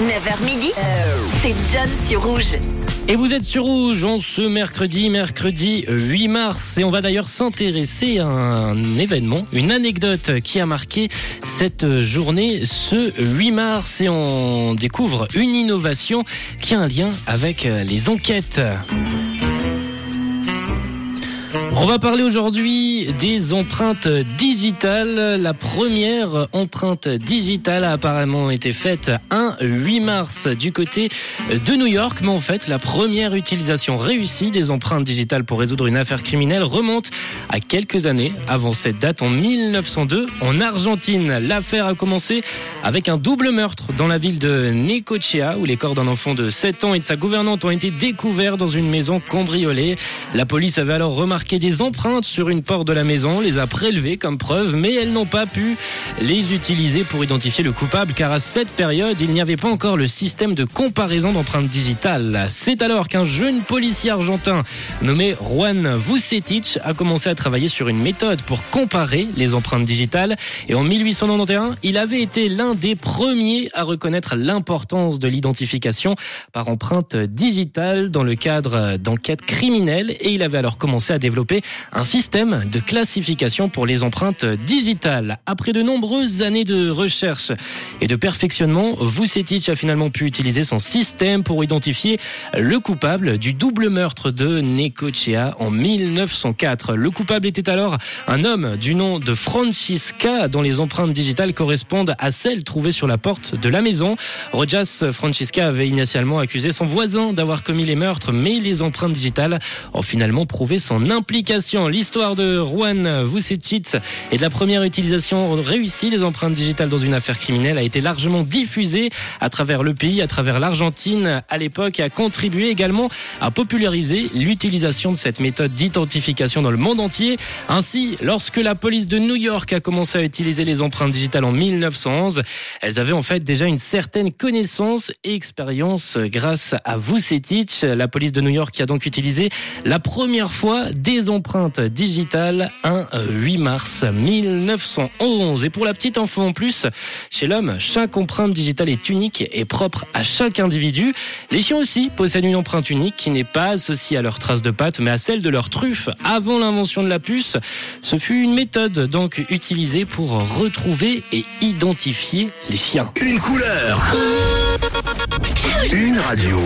9h midi, c'est John sur Rouge. Et vous êtes sur Rouge en ce mercredi, mercredi 8 mars. Et on va d'ailleurs s'intéresser à un événement, une anecdote qui a marqué cette journée ce 8 mars. Et on découvre une innovation qui a un lien avec les enquêtes. On va parler aujourd'hui des empreintes digitales. La première empreinte digitale a apparemment été faite un 8 mars du côté de New York. Mais en fait, la première utilisation réussie des empreintes digitales pour résoudre une affaire criminelle remonte à quelques années avant cette date, en 1902, en Argentine. L'affaire a commencé avec un double meurtre dans la ville de Necochea, où les corps d'un enfant de 7 ans et de sa gouvernante ont été découverts dans une maison cambriolée. La police avait alors remarqué des empreintes sur une porte de la maison, les a prélevées comme preuve, mais elles n'ont pas pu les utiliser pour identifier le coupable, car à cette période, il n'y avait pas encore le système de comparaison d'empreintes digitales. C'est alors qu'un jeune policier argentin nommé Juan Vucetic a commencé à travailler sur une méthode pour comparer les empreintes digitales. Et en 1891, il avait été l'un des premiers à reconnaître l'importance de l'identification par empreinte digitale dans le cadre d'enquêtes criminelles. Et il avait alors commencé à développer un système de classification pour les empreintes digitales. Après de nombreuses années de recherche et de perfectionnement, Vucetic a finalement pu utiliser son système pour identifier le coupable du double meurtre de Necochea en 1904. Le coupable était alors un homme du nom de Francisca dont les empreintes digitales correspondent à celles trouvées sur la porte de la maison. Rojas Francisca avait initialement accusé son voisin d'avoir commis les meurtres, mais les empreintes digitales ont finalement prouvé son implication. L'histoire de Juan Vucetic et de la première utilisation réussie des empreintes digitales dans une affaire criminelle a été largement diffusée à travers le pays, à travers l'Argentine à l'époque et a contribué également à populariser l'utilisation de cette méthode d'identification dans le monde entier. Ainsi, lorsque la police de New York a commencé à utiliser les empreintes digitales en 1911, elles avaient en fait déjà une certaine connaissance et expérience grâce à Vucetic. La police de New York qui a donc utilisé la première fois des empreintes digitales un 8 mars 1911. Et pour la petite enfant en plus, chez l'homme, chaque empreinte digitale est unique et propre à chaque individu. Les chiens aussi possèdent une empreinte unique qui n'est pas associée à leur trace de pattes, mais à celle de leur truffe. Avant l'invention de la puce, ce fut une méthode donc utilisée pour retrouver et identifier les chiens. Une couleur. Une radio.